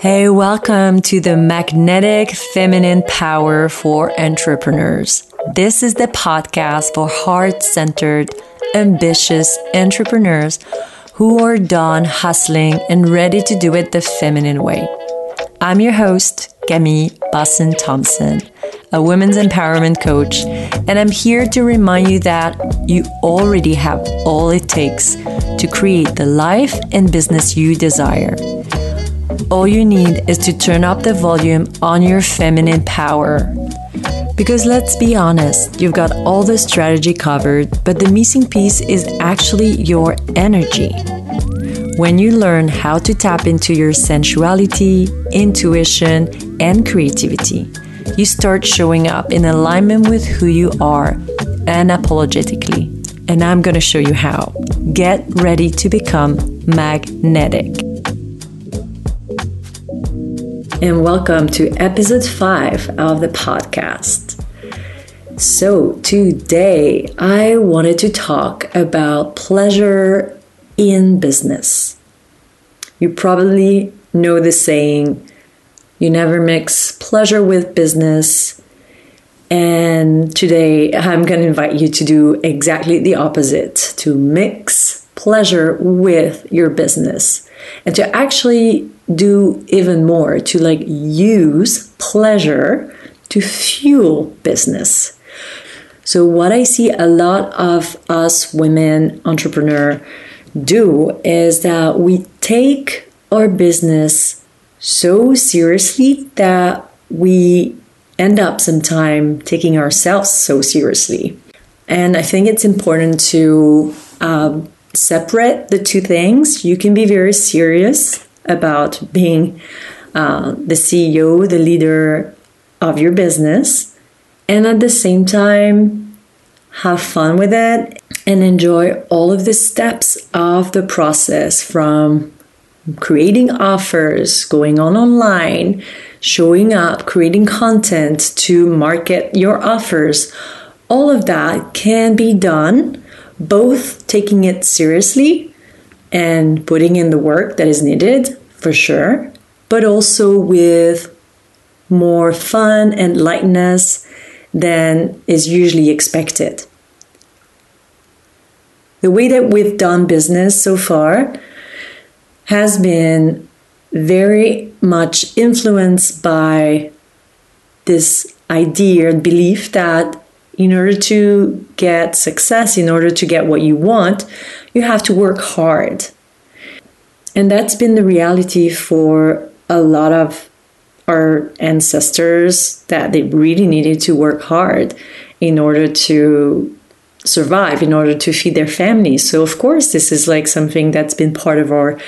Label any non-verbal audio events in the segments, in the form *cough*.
Hey, welcome to the Magnetic Feminine Power for Entrepreneurs. This is the podcast for heart centered, ambitious entrepreneurs who are done hustling and ready to do it the feminine way. I'm your host, Camille Boston Thompson, a women's empowerment coach, and I'm here to remind you that you already have all it takes to create the life and business you desire all you need is to turn up the volume on your feminine power. Because let's be honest, you've got all the strategy covered, but the missing piece is actually your energy. When you learn how to tap into your sensuality, intuition, and creativity, you start showing up in alignment with who you are unapologetically. And I'm going to show you how. Get ready to become magnetic and welcome to episode 5 of the podcast. So, today I wanted to talk about pleasure in business. You probably know the saying, you never mix pleasure with business. And today I'm going to invite you to do exactly the opposite to mix pleasure with your business and to actually do even more to like use pleasure to fuel business. So what I see a lot of us women entrepreneur do is that we take our business so seriously that we end up sometime taking ourselves so seriously. And I think it's important to um, separate the two things. You can be very serious about being uh, the CEO, the leader of your business, and at the same time, have fun with it and enjoy all of the steps of the process from creating offers, going on online, showing up, creating content to market your offers. All of that can be done both taking it seriously and putting in the work that is needed for sure, but also with more fun and lightness than is usually expected. The way that we've done business so far has been very much influenced by this idea and belief that in order to get success, in order to get what you want, you have to work hard. And that's been the reality for a lot of our ancestors that they really needed to work hard in order to survive, in order to feed their families. So, of course, this is like something that's been part of our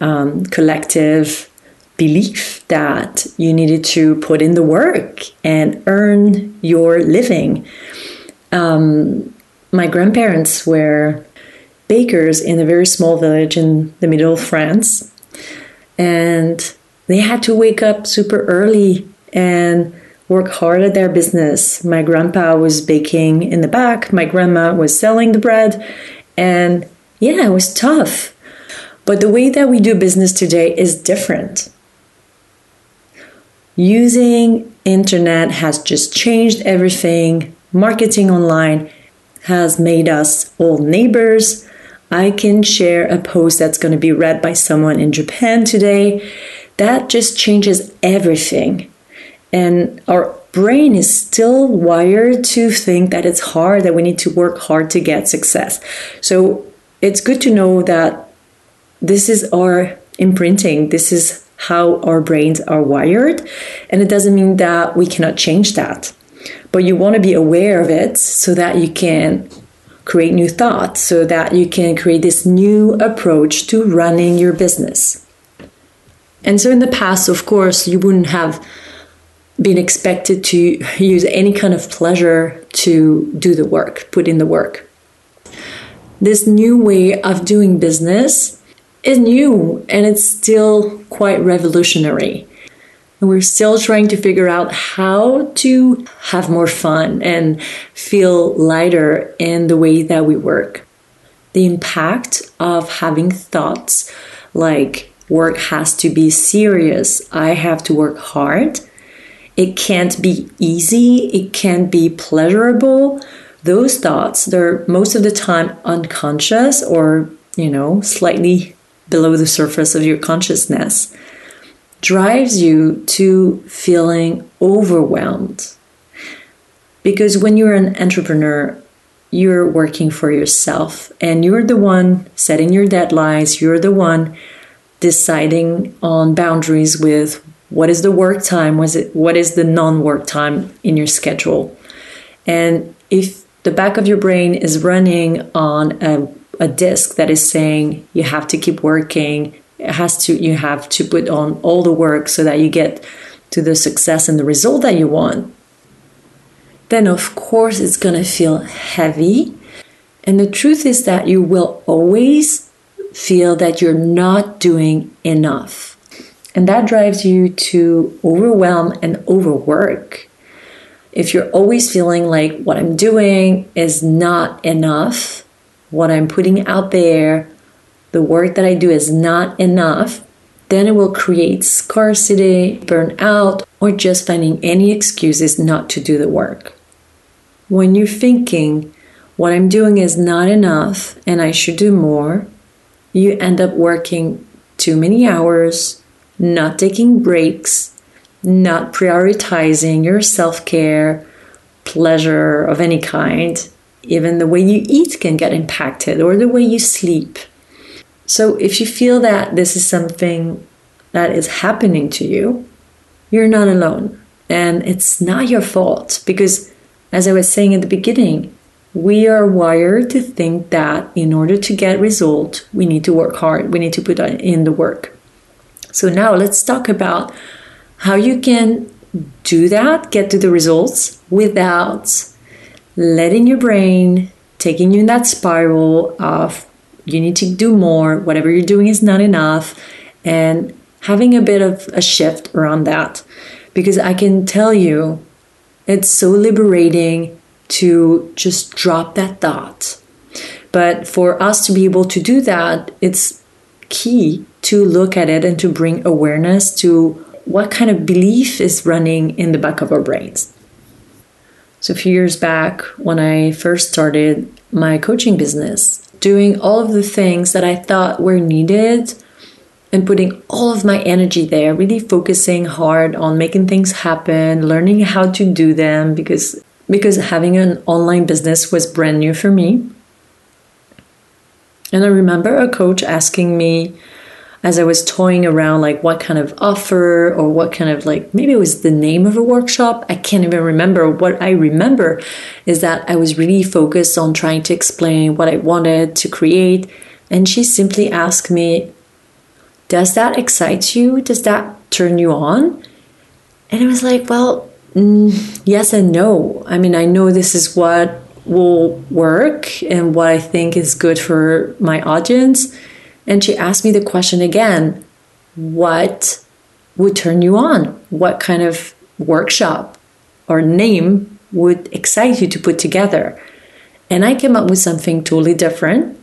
um, collective belief that you needed to put in the work and earn your living. Um, my grandparents were bakers in a very small village in the middle of France. And they had to wake up super early and work hard at their business. My grandpa was baking in the back, my grandma was selling the bread. And yeah, it was tough. But the way that we do business today is different. Using internet has just changed everything. Marketing online has made us all neighbors. I can share a post that's going to be read by someone in Japan today. That just changes everything. And our brain is still wired to think that it's hard, that we need to work hard to get success. So it's good to know that this is our imprinting, this is how our brains are wired. And it doesn't mean that we cannot change that. But you want to be aware of it so that you can create new thoughts so that you can create this new approach to running your business. And so in the past, of course, you wouldn't have been expected to use any kind of pleasure to do the work, put in the work. This new way of doing business is new and it's still quite revolutionary. And we're still trying to figure out how to have more fun and feel lighter in the way that we work. The impact of having thoughts like, work has to be serious. I have to work hard. It can't be easy. It can't be pleasurable. Those thoughts, they're most of the time unconscious or, you know, slightly below the surface of your consciousness, drives you to feeling overwhelmed. Because when you're an entrepreneur, you're working for yourself and you're the one setting your deadlines, you're the one deciding on boundaries with what is the work time, was it what is the non-work time in your schedule. And if the back of your brain is running on a, a disk that is saying you have to keep working, it has to you have to put on all the work so that you get to the success and the result that you want, then of course it's going to feel heavy. And the truth is that you will always feel that you're not doing enough. And that drives you to overwhelm and overwork. If you're always feeling like what I'm doing is not enough, what I'm putting out there, the work that I do is not enough, then it will create scarcity, burnout, or just finding any excuses not to do the work. When you're thinking, what I'm doing is not enough and I should do more, you end up working too many hours, not taking breaks, not prioritizing your self care, pleasure of any kind. Even the way you eat can get impacted or the way you sleep. So, if you feel that this is something that is happening to you, you're not alone. And it's not your fault because as I was saying at the beginning, we are wired to think that in order to get result, we need to work hard. We need to put in the work. So now let's talk about how you can do that, get to the results without letting your brain taking you in that spiral of you need to do more, whatever you're doing is not enough, and having a bit of a shift around that. Because I can tell you it's so liberating to just drop that thought. But for us to be able to do that, it's key to look at it and to bring awareness to what kind of belief is running in the back of our brains. So, a few years back, when I first started my coaching business, doing all of the things that I thought were needed and putting all of my energy there, really focusing hard on making things happen, learning how to do them because because having an online business was brand new for me. And I remember a coach asking me as I was toying around like what kind of offer or what kind of like maybe it was the name of a workshop. I can't even remember. What I remember is that I was really focused on trying to explain what I wanted to create. And she simply asked me, does that excite you? Does that turn you on? And I was like, well, mm, yes and no. I mean, I know this is what will work and what I think is good for my audience. And she asked me the question again what would turn you on? What kind of workshop or name would excite you to put together? And I came up with something totally different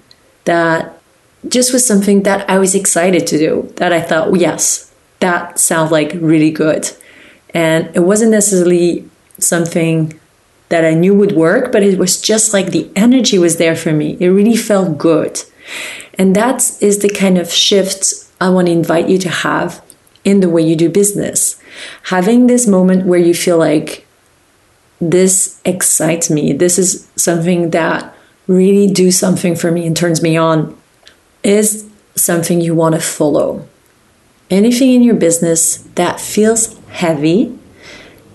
that just was something that I was excited to do, that I thought, oh, yes, that sounds like really good. And it wasn't necessarily something that I knew would work, but it was just like the energy was there for me. It really felt good. And that is the kind of shift I want to invite you to have in the way you do business. Having this moment where you feel like this excites me, this is something that really do something for me and turns me on is something you want to follow. Anything in your business that feels heavy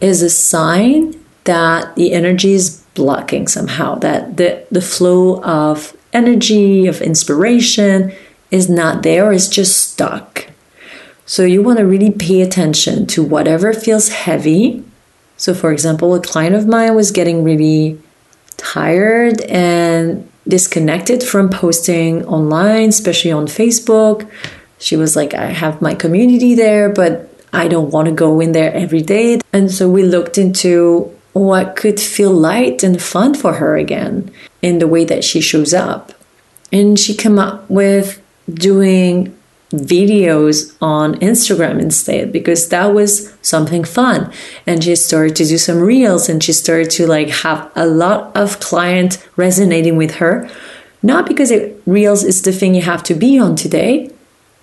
is a sign that the energy is blocking somehow, that the, the flow of energy, of inspiration is not there it's just stuck. So you want to really pay attention to whatever feels heavy. So, for example, a client of mine was getting really tired and disconnected from posting online, especially on Facebook. She was like, I have my community there, but I don't want to go in there every day. And so we looked into what could feel light and fun for her again in the way that she shows up. And she came up with doing videos on Instagram instead because that was something fun. And she started to do some reels and she started to like have a lot of clients resonating with her. Not because it, reels is the thing you have to be on today,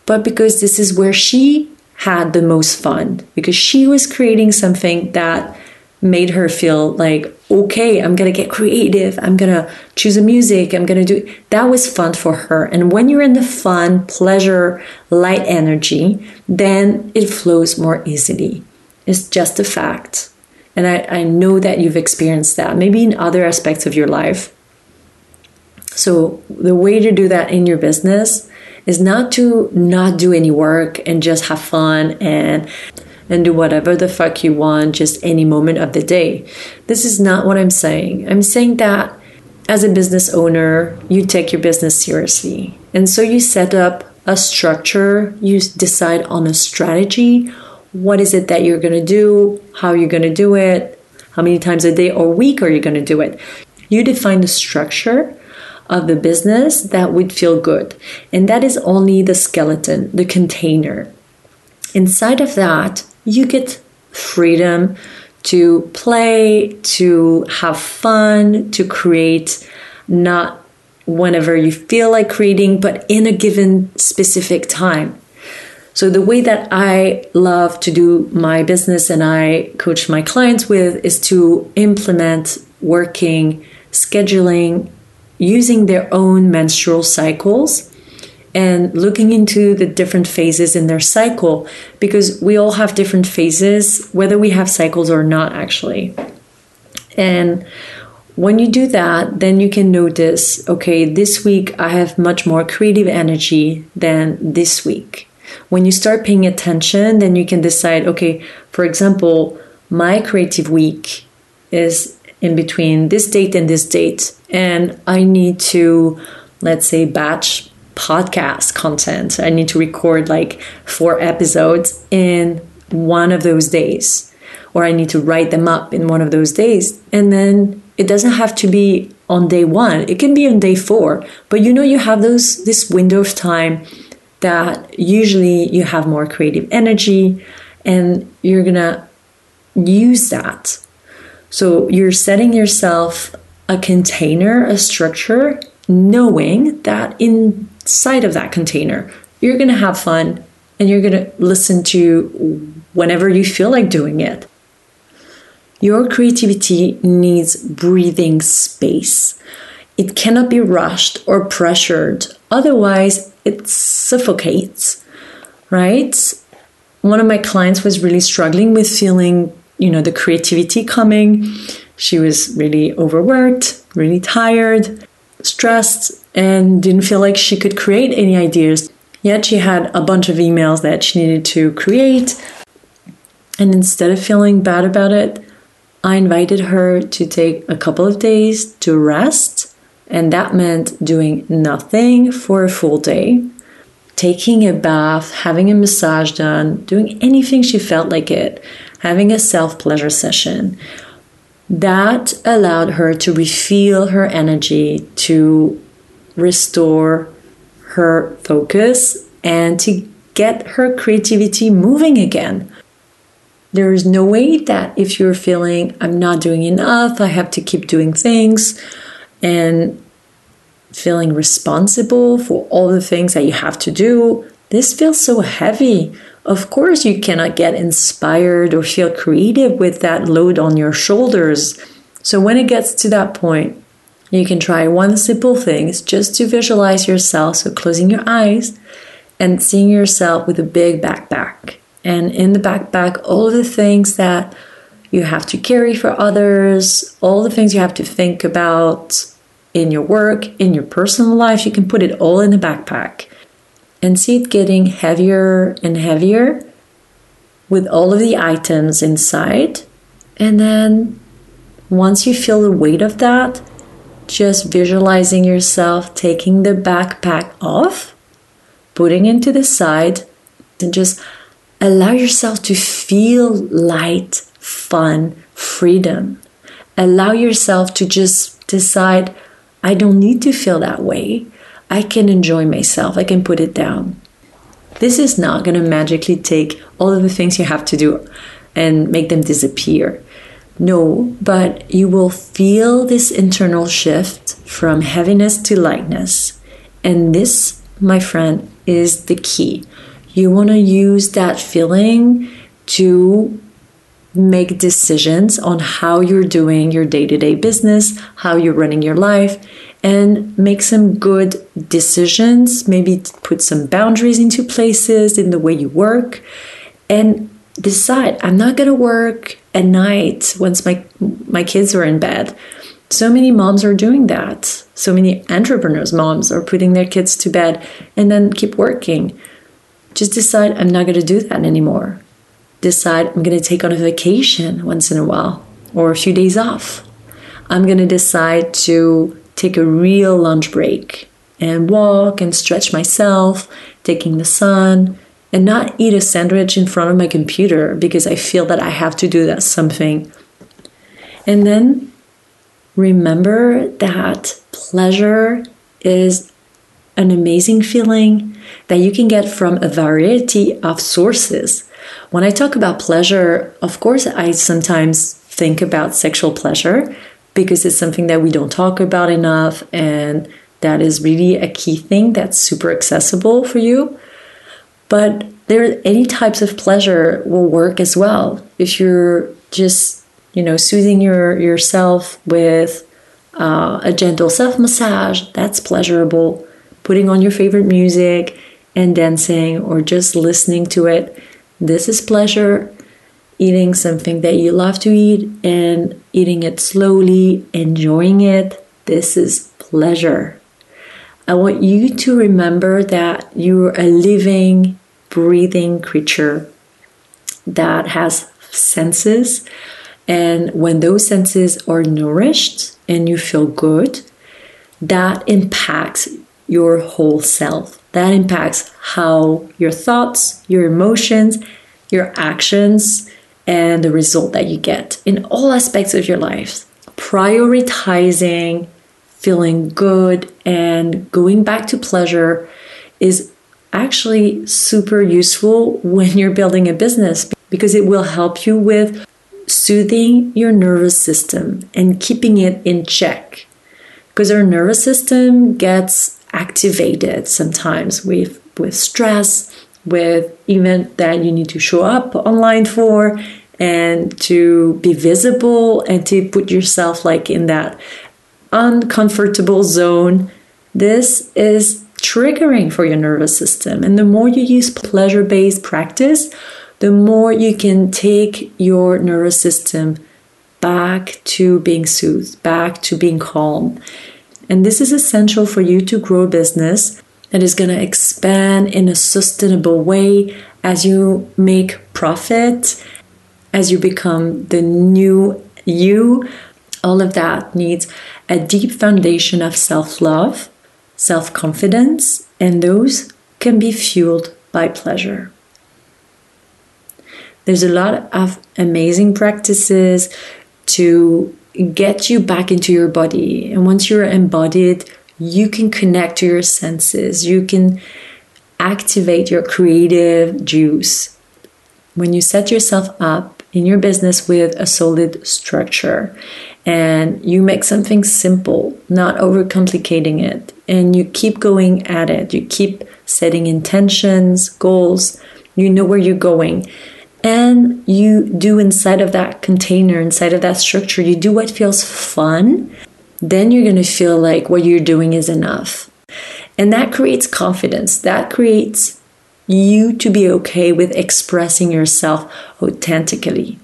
but because this is where she had the most fun because she was creating something that made her feel like okay i'm gonna get creative i'm gonna choose a music i'm gonna do that was fun for her. And when you're in the fun pleasure light energy then it flows more easily. It's just a fact. And I, I know that you've experienced that maybe in other aspects of your life. So the way to do that in your business is not to not do any work and just have fun and and do whatever the fuck you want just any moment of the day. This is not what I'm saying. I'm saying that as a business owner, you take your business seriously. And so you set up a structure, you decide on a strategy. What is it that you're going to do? How are you're going to do it? How many times a day or week are you going to do it? You define the structure of the business that would feel good. And that is only the skeleton, the container. Inside of that, you get freedom to play, to have fun, to create not whenever you feel like creating, but in a given specific time. So, the way that I love to do my business and I coach my clients with is to implement working, scheduling, using their own menstrual cycles and looking into the different phases in their cycle because we all have different phases, whether we have cycles or not, actually. And when you do that, then you can notice okay, this week I have much more creative energy than this week. When you start paying attention, then you can decide okay, for example, my creative week is in between this date and this date, and I need to, let's say, batch podcast content. I need to record like four episodes in one of those days, or I need to write them up in one of those days. And then it doesn't have to be on day one, it can be on day four. But you know, you have those this window of time that usually you have more creative energy and you're gonna use that so you're setting yourself a container, a structure, knowing that inside of that container, you're going to have fun and you're going to listen to whenever you feel like doing it. Your creativity needs breathing space. It cannot be rushed or pressured, otherwise, it suffocates, right? One of my clients was really struggling with feeling you know the creativity coming she was really overworked really tired stressed and didn't feel like she could create any ideas. Yet she had a bunch of emails that she needed to create. And instead of feeling bad about it i invited her to take a couple of days to rest. And that meant doing nothing for a full day. Taking a bath having a massage done doing anything she felt like it having a self pleasure session. That allowed her to refuel her energy, to restore her focus, and to get her creativity moving again. There is no way that if you're feeling, I'm not doing enough, I have to keep doing things, and feeling responsible for all the things that you have to do, this feels so heavy. Of course, you cannot get inspired or feel creative with that load on your shoulders. So, when it gets to that point, you can try one simple thing is just to visualize yourself. So, closing your eyes and seeing yourself with a big backpack. And in the backpack, all the things that you have to carry for others, all the things you have to think about in your work, in your personal life, you can put it all in the backpack and see it getting heavier and heavier with all of the items inside. And then once you feel the weight of that, just visualizing yourself taking the backpack off, putting it to the side, and just allow yourself to feel light, fun, freedom. Allow yourself to just decide, I don't need to feel that way. I can enjoy myself. I can put it down. This is not going to magically take all of the things you have to do and make them disappear. No, but you will feel this internal shift from heaviness to lightness. And this, my friend, is the key. You want to use that feeling to make decisions on how you're doing your day to day business, how you're running your life, and make some good decisions. Maybe put some boundaries into places in the way you work and decide I'm not going to work at night once my my kids are in bed. So many moms are doing that. So many entrepreneurs moms are putting their kids to bed and then keep working. Just decide I'm not going to do that anymore decide I'm going to take on a vacation once in a while or a few days off. I'm going to decide to take a real lunch break and walk and stretch myself, taking the sun, and not eat a sandwich in front of my computer because I feel that I have to do that something. And then remember that pleasure is an amazing feeling that you can get from a variety of sources. When I talk about pleasure, of course, I sometimes think about sexual pleasure because it's something that we don't talk about enough and that is really a key thing that's super accessible for you. But there any types of pleasure will work as well. If you're just, you know, soothing your yourself with uh, a gentle self massage, that's pleasurable. Putting on your favorite music and dancing or just listening to it this is pleasure. Eating something that you love to eat and eating it slowly, enjoying it. This is pleasure. I want you to remember that you're a living, breathing creature that has senses. And when those senses are nourished and you feel good, that impacts your whole self. That impacts how your thoughts, your emotions, your actions, and the result that you get in all aspects of your life. Prioritizing feeling good and going back to pleasure is actually super useful *laughs* when you're building a business because it will help you with soothing your nervous system and keeping it in check. Because our nervous system gets activated sometimes with with stress with event that you need to show up online for and to be visible and to put yourself like in that uncomfortable zone. This is triggering for your nervous system. And the more you use pleasure based practice the more you can take your nervous system back to being soothed back to being calm. And this is essential for you to grow business that is going to expand in a sustainable way as you make profit, as you become the new you. All of that needs a deep foundation of self love, self confidence, and those can be fueled by pleasure. There's a lot of amazing practices to get you back into your body. And once you're embodied, you can connect to your senses. You can activate your creative juice. When you set yourself up in your business with a solid structure and you make something simple, not overcomplicating it, and you keep going at it, you keep setting intentions, goals, you know where you're going and you do inside of that container, inside of that structure, you do what feels fun, then you're going to feel like what you're doing is enough. And that creates confidence. That creates you to be okay with expressing yourself authentically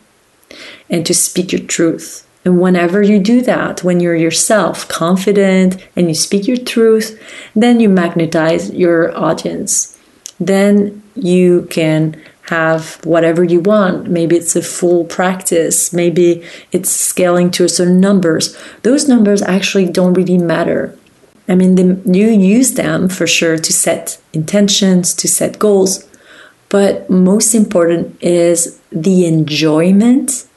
and to speak your truth. And whenever you do that, when you're yourself confident and you speak your truth, then you magnetize your audience. Then you can have whatever you want. Maybe it's a full practice. Maybe it's scaling to a certain numbers. Those numbers actually don't really matter. I mean, the, you use them for sure to set intentions, to set goals, but most important is the enjoyment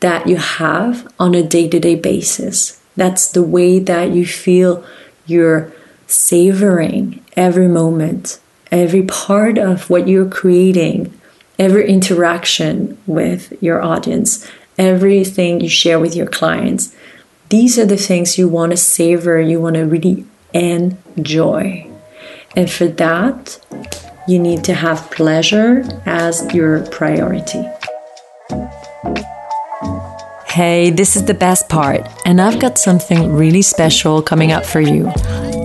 that you have on a day to day basis. That's the way that you feel you're savoring every moment every part of what you're creating, every interaction with your audience, everything you share with your clients. These are the things you want to savor, you want to really enjoy. And for that, you need to have pleasure as your priority. Hey, this is the best part, and I've got something really special coming up for you.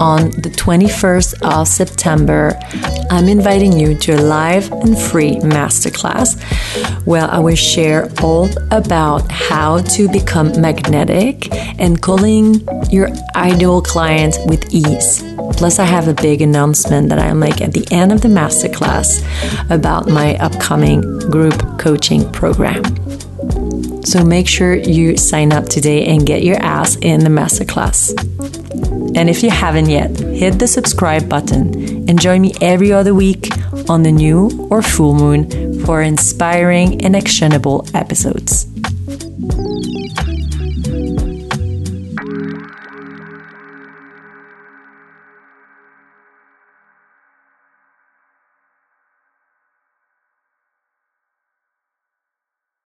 On the 21st of September, I'm inviting you to a live and free masterclass where I will share all about how to become magnetic and calling your ideal client with ease. Plus, I have a big announcement that I'll make at the end of the masterclass about my upcoming group coaching program. So make sure you sign up today and get your ass in the masterclass. And if you haven't yet, hit the subscribe button and join me every other week on the new or full moon for inspiring and actionable episodes.